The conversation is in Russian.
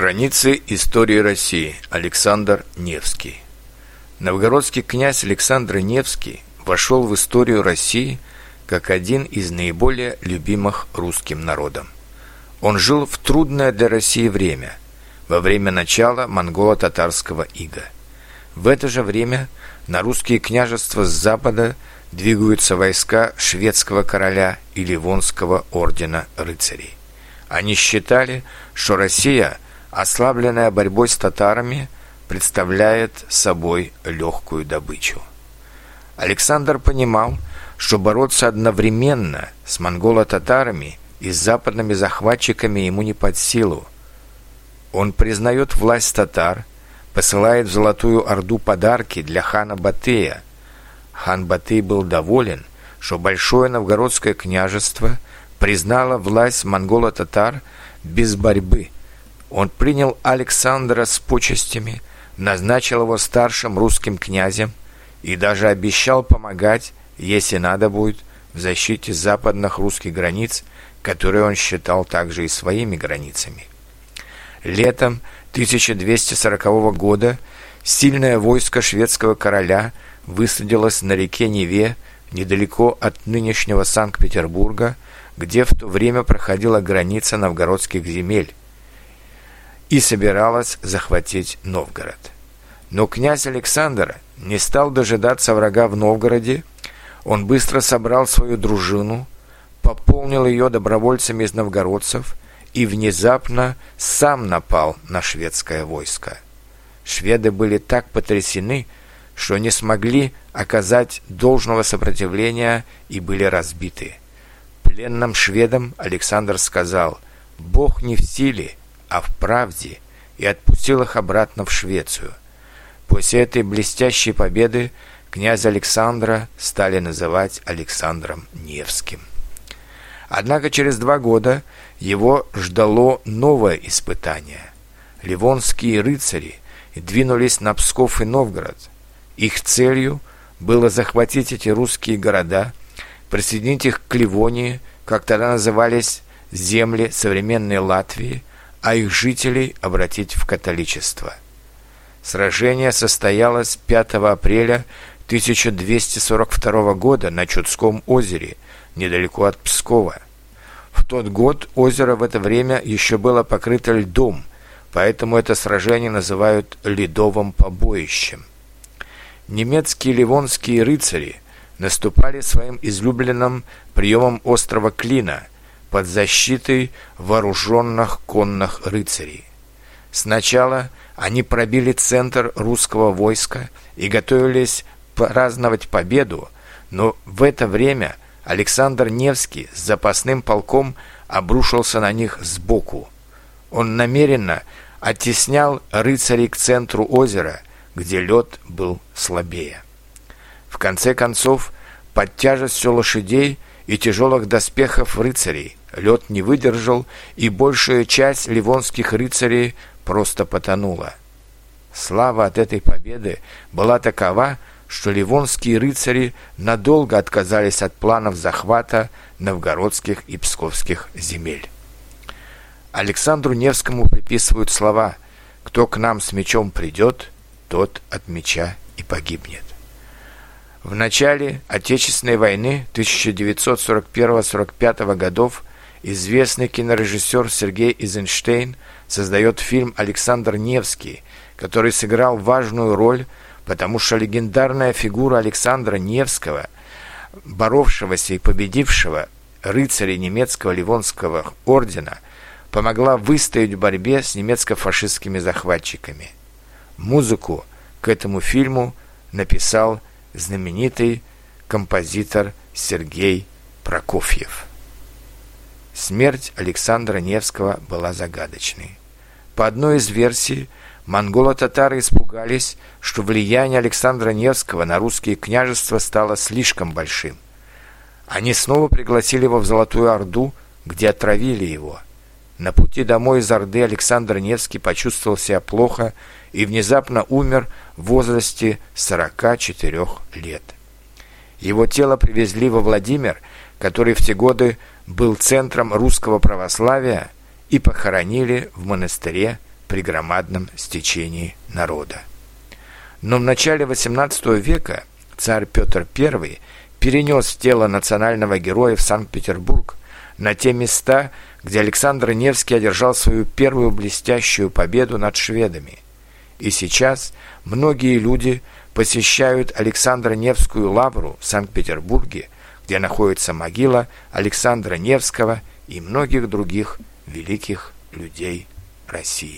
Страницы истории России. Александр Невский. Новгородский князь Александр Невский вошел в историю России как один из наиболее любимых русским народом. Он жил в трудное для России время, во время начала монголо-татарского ига. В это же время на русские княжества с запада двигаются войска шведского короля и Ливонского ордена рыцарей. Они считали, что Россия – ослабленная борьбой с татарами, представляет собой легкую добычу. Александр понимал, что бороться одновременно с монголо-татарами и с западными захватчиками ему не под силу. Он признает власть татар, посылает в Золотую Орду подарки для хана Батыя. Хан Батый был доволен, что Большое Новгородское княжество признало власть монголо-татар без борьбы – он принял Александра с почестями, назначил его старшим русским князем и даже обещал помогать, если надо будет, в защите западных русских границ, которые он считал также и своими границами. Летом 1240 года сильное войско шведского короля высадилось на реке Неве недалеко от нынешнего Санкт-Петербурга, где в то время проходила граница новгородских земель, и собиралась захватить Новгород. Но князь Александр не стал дожидаться врага в Новгороде, он быстро собрал свою дружину, пополнил ее добровольцами из новгородцев и внезапно сам напал на шведское войско. Шведы были так потрясены, что не смогли оказать должного сопротивления и были разбиты. Пленным шведам Александр сказал «Бог не в силе, а в правде, и отпустил их обратно в Швецию. После этой блестящей победы князя Александра стали называть Александром Невским. Однако через два года его ждало новое испытание. Ливонские рыцари двинулись на Псков и Новгород. Их целью было захватить эти русские города, присоединить их к Ливонии, как тогда назывались земли современной Латвии, а их жителей обратить в католичество. Сражение состоялось 5 апреля 1242 года на Чудском озере, недалеко от Пскова. В тот год озеро в это время еще было покрыто льдом, поэтому это сражение называют «ледовым побоищем». Немецкие ливонские рыцари наступали своим излюбленным приемом острова Клина – под защитой вооруженных конных рыцарей. Сначала они пробили центр русского войска и готовились праздновать победу, но в это время Александр Невский с запасным полком обрушился на них сбоку. Он намеренно оттеснял рыцарей к центру озера, где лед был слабее. В конце концов, под тяжестью лошадей и тяжелых доспехов рыцарей Лед не выдержал, и большая часть ливонских рыцарей просто потонула. Слава от этой победы была такова, что ливонские рыцари надолго отказались от планов захвата новгородских и псковских земель. Александру Невскому приписывают слова «Кто к нам с мечом придет, тот от меча и погибнет». В начале Отечественной войны 1941-45 годов Известный кинорежиссер Сергей Эйзенштейн создает фильм «Александр Невский», который сыграл важную роль, потому что легендарная фигура Александра Невского, боровшегося и победившего рыцаря немецкого Ливонского ордена, помогла выстоять в борьбе с немецко-фашистскими захватчиками. Музыку к этому фильму написал знаменитый композитор Сергей Прокофьев. Смерть Александра Невского была загадочной. По одной из версий, монголо-татары испугались, что влияние Александра Невского на русские княжества стало слишком большим. Они снова пригласили его в Золотую Орду, где отравили его. На пути домой из Орды Александр Невский почувствовал себя плохо и внезапно умер в возрасте 44 лет. Его тело привезли во Владимир, который в те годы был центром русского православия, и похоронили в монастыре при громадном стечении народа. Но в начале XVIII века царь Петр I перенес тело национального героя в Санкт-Петербург на те места, где Александр Невский одержал свою первую блестящую победу над шведами. И сейчас многие люди посещают Александра Невскую лавру в Санкт-Петербурге, где находится могила Александра Невского и многих других великих людей России.